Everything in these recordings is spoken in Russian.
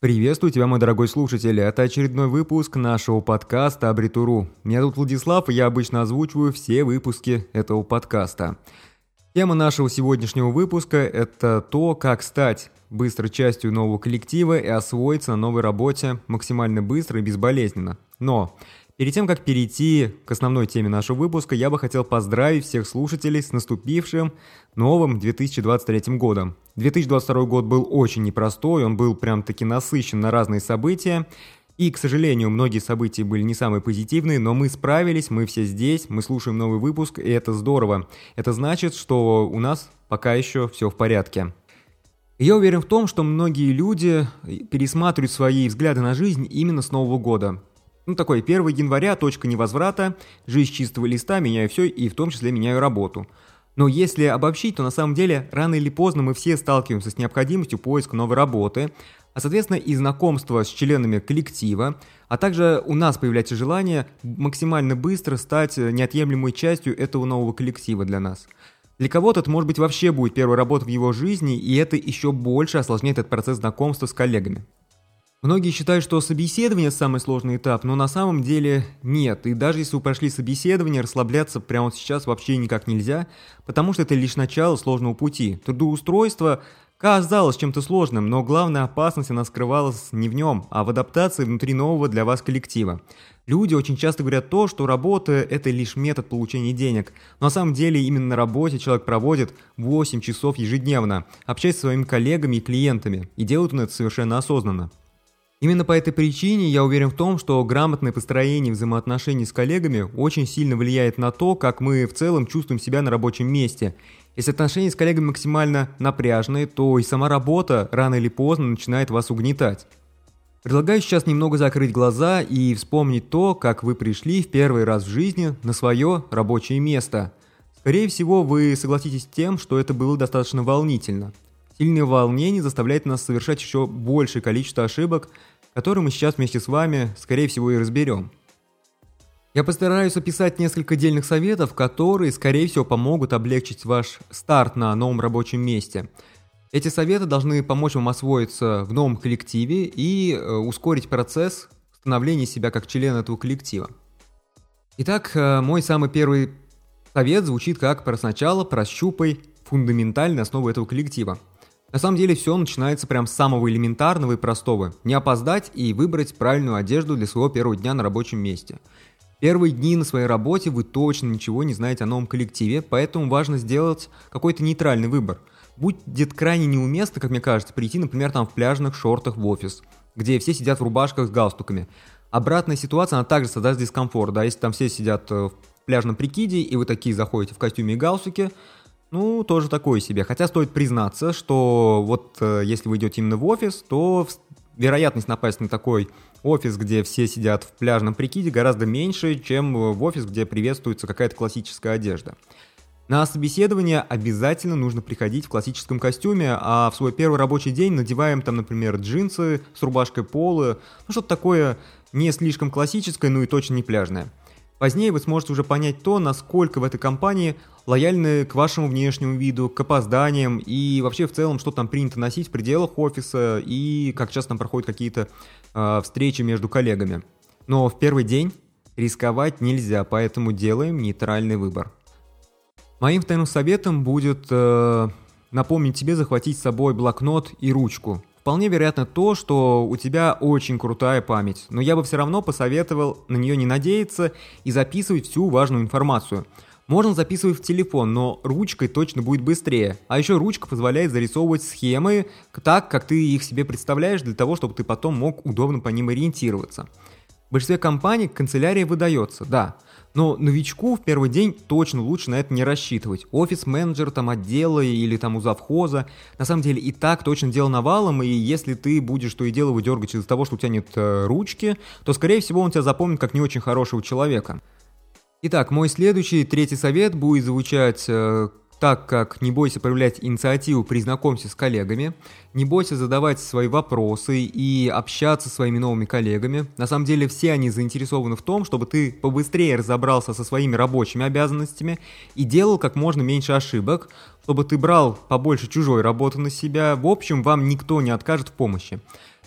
Приветствую тебя, мой дорогой слушатель. Это очередной выпуск нашего подкаста Абритуру. Меня зовут Владислав, и я обычно озвучиваю все выпуски этого подкаста. Тема нашего сегодняшнего выпуска – это то, как стать быстро частью нового коллектива и освоиться на новой работе максимально быстро и безболезненно. Но Перед тем, как перейти к основной теме нашего выпуска, я бы хотел поздравить всех слушателей с наступившим новым 2023 годом. 2022 год был очень непростой, он был прям-таки насыщен на разные события. И, к сожалению, многие события были не самые позитивные, но мы справились, мы все здесь, мы слушаем новый выпуск, и это здорово. Это значит, что у нас пока еще все в порядке. Я уверен в том, что многие люди пересматривают свои взгляды на жизнь именно с Нового года. Ну, такой 1 января, точка невозврата, жизнь чистого листа, меняю все и в том числе меняю работу. Но если обобщить, то на самом деле рано или поздно мы все сталкиваемся с необходимостью поиска новой работы, а соответственно и знакомства с членами коллектива, а также у нас появляется желание максимально быстро стать неотъемлемой частью этого нового коллектива для нас. Для кого-то это может быть вообще будет первая работа в его жизни, и это еще больше осложняет этот процесс знакомства с коллегами. Многие считают, что собеседование – самый сложный этап, но на самом деле нет. И даже если вы прошли собеседование, расслабляться прямо сейчас вообще никак нельзя, потому что это лишь начало сложного пути. Трудоустройство казалось чем-то сложным, но главная опасность она скрывалась не в нем, а в адаптации внутри нового для вас коллектива. Люди очень часто говорят то, что работа – это лишь метод получения денег. Но на самом деле именно на работе человек проводит 8 часов ежедневно, общаясь со своими коллегами и клиентами, и делает он это совершенно осознанно. Именно по этой причине я уверен в том, что грамотное построение взаимоотношений с коллегами очень сильно влияет на то, как мы в целом чувствуем себя на рабочем месте. Если отношения с коллегами максимально напряжные, то и сама работа рано или поздно начинает вас угнетать. Предлагаю сейчас немного закрыть глаза и вспомнить то, как вы пришли в первый раз в жизни на свое рабочее место. Скорее всего, вы согласитесь с тем, что это было достаточно волнительно – Сильное волнение заставляет нас совершать еще большее количество ошибок, которые мы сейчас вместе с вами, скорее всего, и разберем. Я постараюсь описать несколько отдельных советов, которые, скорее всего, помогут облегчить ваш старт на новом рабочем месте. Эти советы должны помочь вам освоиться в новом коллективе и э, ускорить процесс становления себя как члена этого коллектива. Итак, э, мой самый первый совет звучит как «про сначала прощупай фундаментальные основы этого коллектива». На самом деле все начинается прям с самого элементарного и простого. Не опоздать и выбрать правильную одежду для своего первого дня на рабочем месте. Первые дни на своей работе вы точно ничего не знаете о новом коллективе, поэтому важно сделать какой-то нейтральный выбор. Будет крайне неуместно, как мне кажется, прийти, например, там в пляжных шортах в офис, где все сидят в рубашках с галстуками. Обратная ситуация, она также создаст дискомфорт, да, если там все сидят э, в пляжном прикиде, и вы такие заходите в костюме и галстуке, ну, тоже такое себе. Хотя стоит признаться, что вот э, если вы идете именно в офис, то вероятность напасть на такой офис, где все сидят в пляжном прикиде, гораздо меньше, чем в офис, где приветствуется какая-то классическая одежда. На собеседование обязательно нужно приходить в классическом костюме, а в свой первый рабочий день надеваем там, например, джинсы с рубашкой полы, ну что-то такое не слишком классическое, ну и точно не пляжное. Позднее вы сможете уже понять то, насколько в этой компании лояльны к вашему внешнему виду, к опозданиям и вообще в целом, что там принято носить в пределах офиса и как часто там проходят какие-то э, встречи между коллегами. Но в первый день рисковать нельзя, поэтому делаем нейтральный выбор. Моим вторым советом будет э, напомнить тебе захватить с собой блокнот и ручку. Вполне вероятно то, что у тебя очень крутая память, но я бы все равно посоветовал на нее не надеяться и записывать всю важную информацию. Можно записывать в телефон, но ручкой точно будет быстрее. А еще ручка позволяет зарисовывать схемы так, как ты их себе представляешь, для того, чтобы ты потом мог удобно по ним ориентироваться. В большинстве компаний канцелярия выдается, да, но новичку в первый день точно лучше на это не рассчитывать. Офис-менеджер там отдела или там у завхоза, на самом деле и так точно дело навалом, и если ты будешь то и дело выдергать из-за того, что у тебя нет э, ручки, то скорее всего он тебя запомнит как не очень хорошего человека. Итак, мой следующий, третий совет будет звучать э, так как не бойся проявлять инициативу при знакомстве с коллегами, не бойся задавать свои вопросы и общаться со своими новыми коллегами. На самом деле все они заинтересованы в том, чтобы ты побыстрее разобрался со своими рабочими обязанностями и делал как можно меньше ошибок, чтобы ты брал побольше чужой работы на себя. В общем, вам никто не откажет в помощи.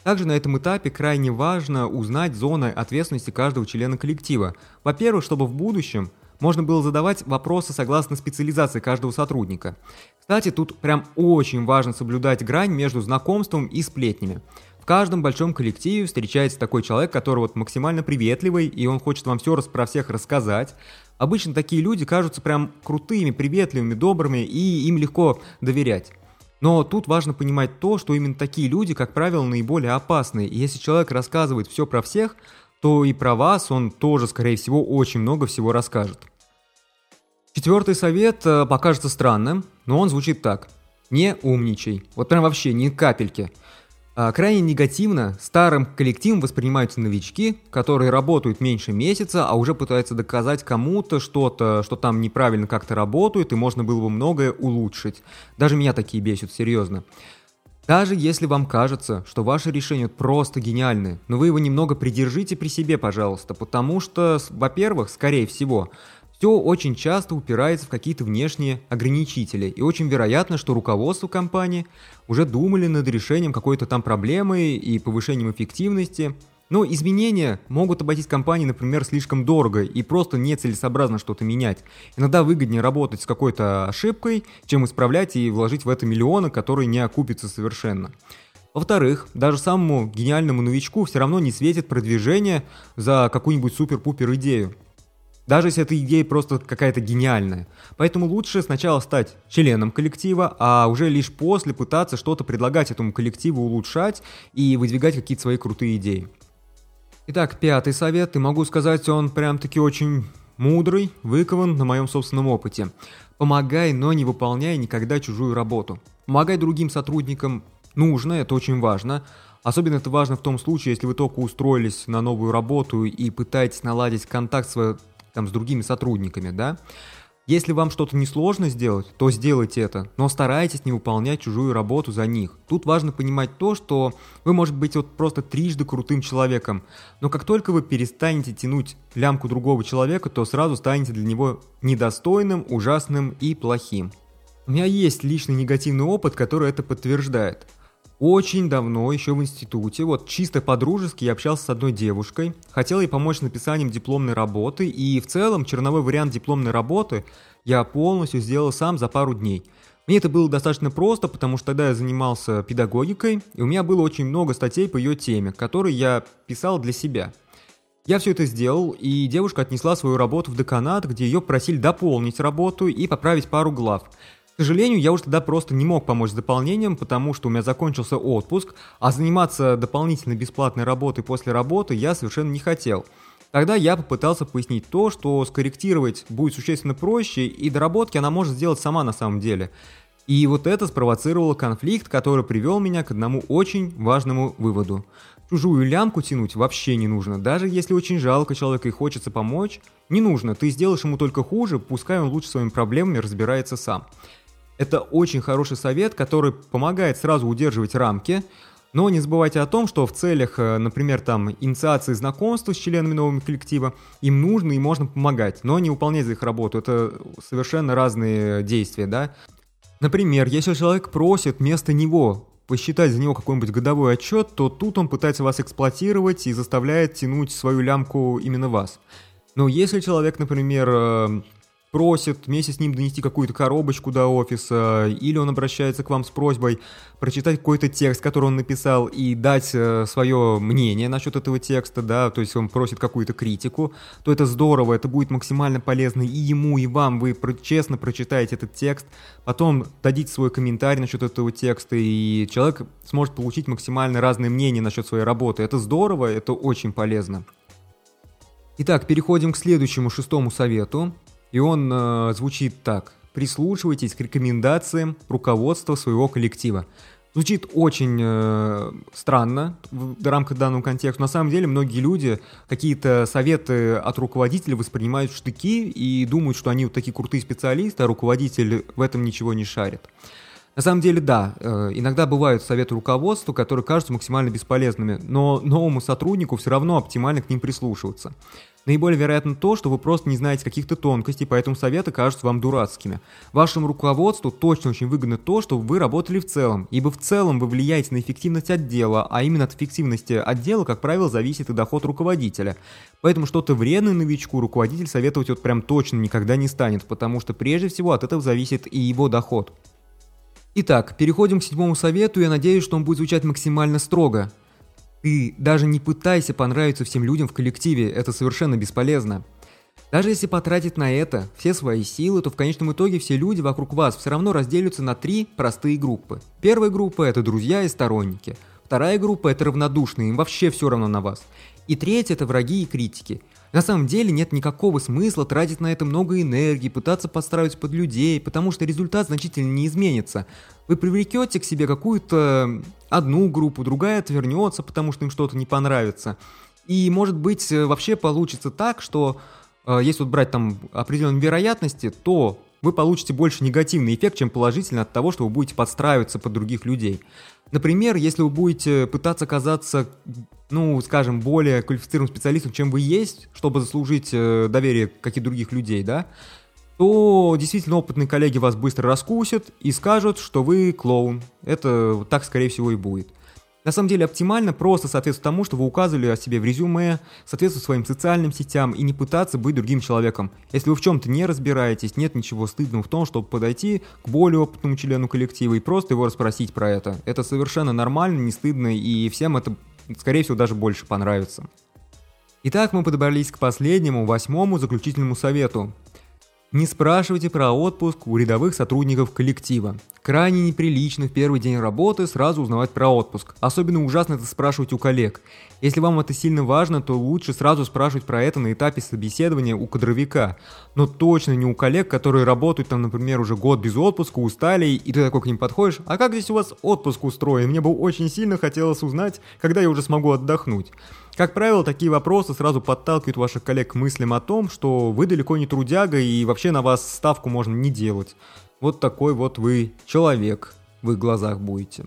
Также на этом этапе крайне важно узнать зоны ответственности каждого члена коллектива. Во-первых, чтобы в будущем можно было задавать вопросы согласно специализации каждого сотрудника. Кстати, тут прям очень важно соблюдать грань между знакомством и сплетнями. В каждом большом коллективе встречается такой человек, который вот максимально приветливый, и он хочет вам все про всех рассказать. Обычно такие люди кажутся прям крутыми, приветливыми, добрыми, и им легко доверять. Но тут важно понимать то, что именно такие люди, как правило, наиболее опасны. И если человек рассказывает все про всех, то и про вас он тоже, скорее всего, очень много всего расскажет. Четвертый совет э, покажется странным, но он звучит так. Не умничай. Вот прям вообще ни капельки. А, крайне негативно старым коллективом воспринимаются новички, которые работают меньше месяца, а уже пытаются доказать кому-то что-то, что там неправильно как-то работает, и можно было бы многое улучшить. Даже меня такие бесят, серьезно. Даже если вам кажется, что ваше решение просто гениальное, но вы его немного придержите при себе, пожалуйста, потому что, во-первых, скорее всего, все очень часто упирается в какие-то внешние ограничители, и очень вероятно, что руководство компании уже думали над решением какой-то там проблемы и повышением эффективности, но изменения могут обойтись компании, например, слишком дорого и просто нецелесообразно что-то менять. Иногда выгоднее работать с какой-то ошибкой, чем исправлять и вложить в это миллионы, которые не окупятся совершенно. Во-вторых, даже самому гениальному новичку все равно не светит продвижение за какую-нибудь супер-пупер идею. Даже если эта идея просто какая-то гениальная. Поэтому лучше сначала стать членом коллектива, а уже лишь после пытаться что-то предлагать этому коллективу улучшать и выдвигать какие-то свои крутые идеи. Итак, пятый совет, и могу сказать, он прям-таки очень мудрый, выкован на моем собственном опыте. Помогай, но не выполняй никогда чужую работу. Помогай другим сотрудникам нужно, это очень важно. Особенно это важно в том случае, если вы только устроились на новую работу и пытаетесь наладить контакт с там, с другими сотрудниками, да. Если вам что-то несложно сделать, то сделайте это, но старайтесь не выполнять чужую работу за них. Тут важно понимать то, что вы можете быть вот просто трижды крутым человеком, но как только вы перестанете тянуть лямку другого человека, то сразу станете для него недостойным, ужасным и плохим. У меня есть личный негативный опыт, который это подтверждает – очень давно, еще в институте, вот чисто по-дружески я общался с одной девушкой, хотел ей помочь с написанием дипломной работы, и в целом черновой вариант дипломной работы я полностью сделал сам за пару дней. Мне это было достаточно просто, потому что тогда я занимался педагогикой, и у меня было очень много статей по ее теме, которые я писал для себя. Я все это сделал, и девушка отнесла свою работу в деканат, где ее просили дополнить работу и поправить пару глав – к сожалению, я уже тогда просто не мог помочь с дополнением, потому что у меня закончился отпуск, а заниматься дополнительной бесплатной работой после работы я совершенно не хотел. Тогда я попытался пояснить то, что скорректировать будет существенно проще, и доработки она может сделать сама на самом деле. И вот это спровоцировало конфликт, который привел меня к одному очень важному выводу. Чужую лямку тянуть вообще не нужно, даже если очень жалко человека и хочется помочь. Не нужно, ты сделаешь ему только хуже, пускай он лучше своими проблемами разбирается сам. Это очень хороший совет, который помогает сразу удерживать рамки, но не забывайте о том, что в целях, э, например, там, инициации знакомства с членами нового коллектива, им нужно и можно помогать, но не выполнять за их работу. Это совершенно разные действия, да. Например, если человек просит вместо него посчитать за него какой-нибудь годовой отчет, то тут он пытается вас эксплуатировать и заставляет тянуть свою лямку именно вас. Но если человек, например, э, просит вместе с ним донести какую-то коробочку до офиса, или он обращается к вам с просьбой прочитать какой-то текст, который он написал, и дать э, свое мнение насчет этого текста, да, то есть он просит какую-то критику, то это здорово, это будет максимально полезно и ему, и вам, вы честно прочитаете этот текст, потом дадите свой комментарий насчет этого текста, и человек сможет получить максимально разные мнения насчет своей работы. Это здорово, это очень полезно. Итак, переходим к следующему шестому совету. И он э, звучит так. Прислушивайтесь к рекомендациям руководства своего коллектива. Звучит очень э, странно в рамках данного контекста. На самом деле многие люди какие-то советы от руководителя воспринимают в штыки и думают, что они вот такие крутые специалисты, а руководитель в этом ничего не шарит. На самом деле, да, э, иногда бывают советы руководства, которые кажутся максимально бесполезными, но новому сотруднику все равно оптимально к ним прислушиваться. Наиболее вероятно то, что вы просто не знаете каких-то тонкостей, поэтому советы кажутся вам дурацкими. Вашему руководству точно очень выгодно то, что вы работали в целом, ибо в целом вы влияете на эффективность отдела, а именно от эффективности отдела, как правило, зависит и доход руководителя. Поэтому что-то вредное новичку руководитель советовать вот прям точно никогда не станет, потому что прежде всего от этого зависит и его доход. Итак, переходим к седьмому совету, я надеюсь, что он будет звучать максимально строго. Ты даже не пытайся понравиться всем людям в коллективе, это совершенно бесполезно. Даже если потратить на это все свои силы, то в конечном итоге все люди вокруг вас все равно разделятся на три простые группы. Первая группа – это друзья и сторонники. Вторая группа – это равнодушные, им вообще все равно на вас. И третья – это враги и критики. На самом деле нет никакого смысла тратить на это много энергии, пытаться подстраивать под людей, потому что результат значительно не изменится. Вы привлекете к себе какую-то одну группу, другая отвернется, потому что им что-то не понравится. И может быть э, вообще получится так, что э, если вот брать там определенные вероятности, то вы получите больше негативный эффект, чем положительный от того, что вы будете подстраиваться под других людей. Например, если вы будете пытаться казаться, ну, скажем, более квалифицированным специалистом, чем вы есть, чтобы заслужить э, доверие каких-то других людей, да, то действительно опытные коллеги вас быстро раскусят и скажут, что вы клоун. Это так, скорее всего, и будет. На самом деле оптимально просто соответствовать тому, что вы указывали о себе в резюме, соответствовать своим социальным сетям и не пытаться быть другим человеком. Если вы в чем-то не разбираетесь, нет ничего стыдного в том, чтобы подойти к более опытному члену коллектива и просто его расспросить про это. Это совершенно нормально, не стыдно и всем это, скорее всего, даже больше понравится. Итак, мы подобрались к последнему, восьмому заключительному совету. Не спрашивайте про отпуск у рядовых сотрудников коллектива. Крайне неприлично в первый день работы сразу узнавать про отпуск. Особенно ужасно это спрашивать у коллег. Если вам это сильно важно, то лучше сразу спрашивать про это на этапе собеседования у кадровика. Но точно не у коллег, которые работают там, например, уже год без отпуска, устали, и ты такой к ним подходишь, а как здесь у вас отпуск устроен? Мне бы очень сильно хотелось узнать, когда я уже смогу отдохнуть. Как правило, такие вопросы сразу подталкивают ваших коллег к мыслям о том, что вы далеко не трудяга и вообще на вас ставку можно не делать. Вот такой вот вы человек в их глазах будете.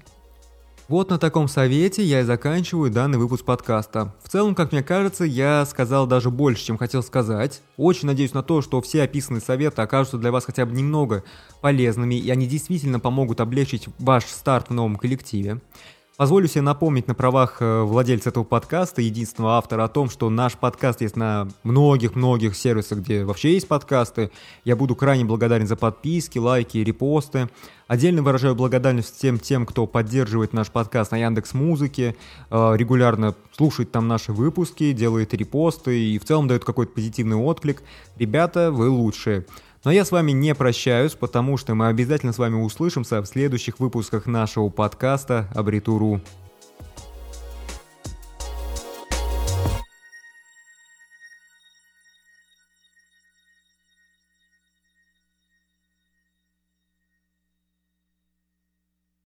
Вот на таком совете я и заканчиваю данный выпуск подкаста. В целом, как мне кажется, я сказал даже больше, чем хотел сказать. Очень надеюсь на то, что все описанные советы окажутся для вас хотя бы немного полезными, и они действительно помогут облегчить ваш старт в новом коллективе. Позволю себе напомнить на правах э, владельца этого подкаста, единственного автора, о том, что наш подкаст есть на многих-многих сервисах, где вообще есть подкасты. Я буду крайне благодарен за подписки, лайки, репосты. Отдельно выражаю благодарность всем тем, кто поддерживает наш подкаст на Яндекс Музыке, э, регулярно слушает там наши выпуски, делает репосты и в целом дает какой-то позитивный отклик. Ребята, вы лучшие. Но я с вами не прощаюсь, потому что мы обязательно с вами услышимся в следующих выпусках нашего подкаста «Абритуру».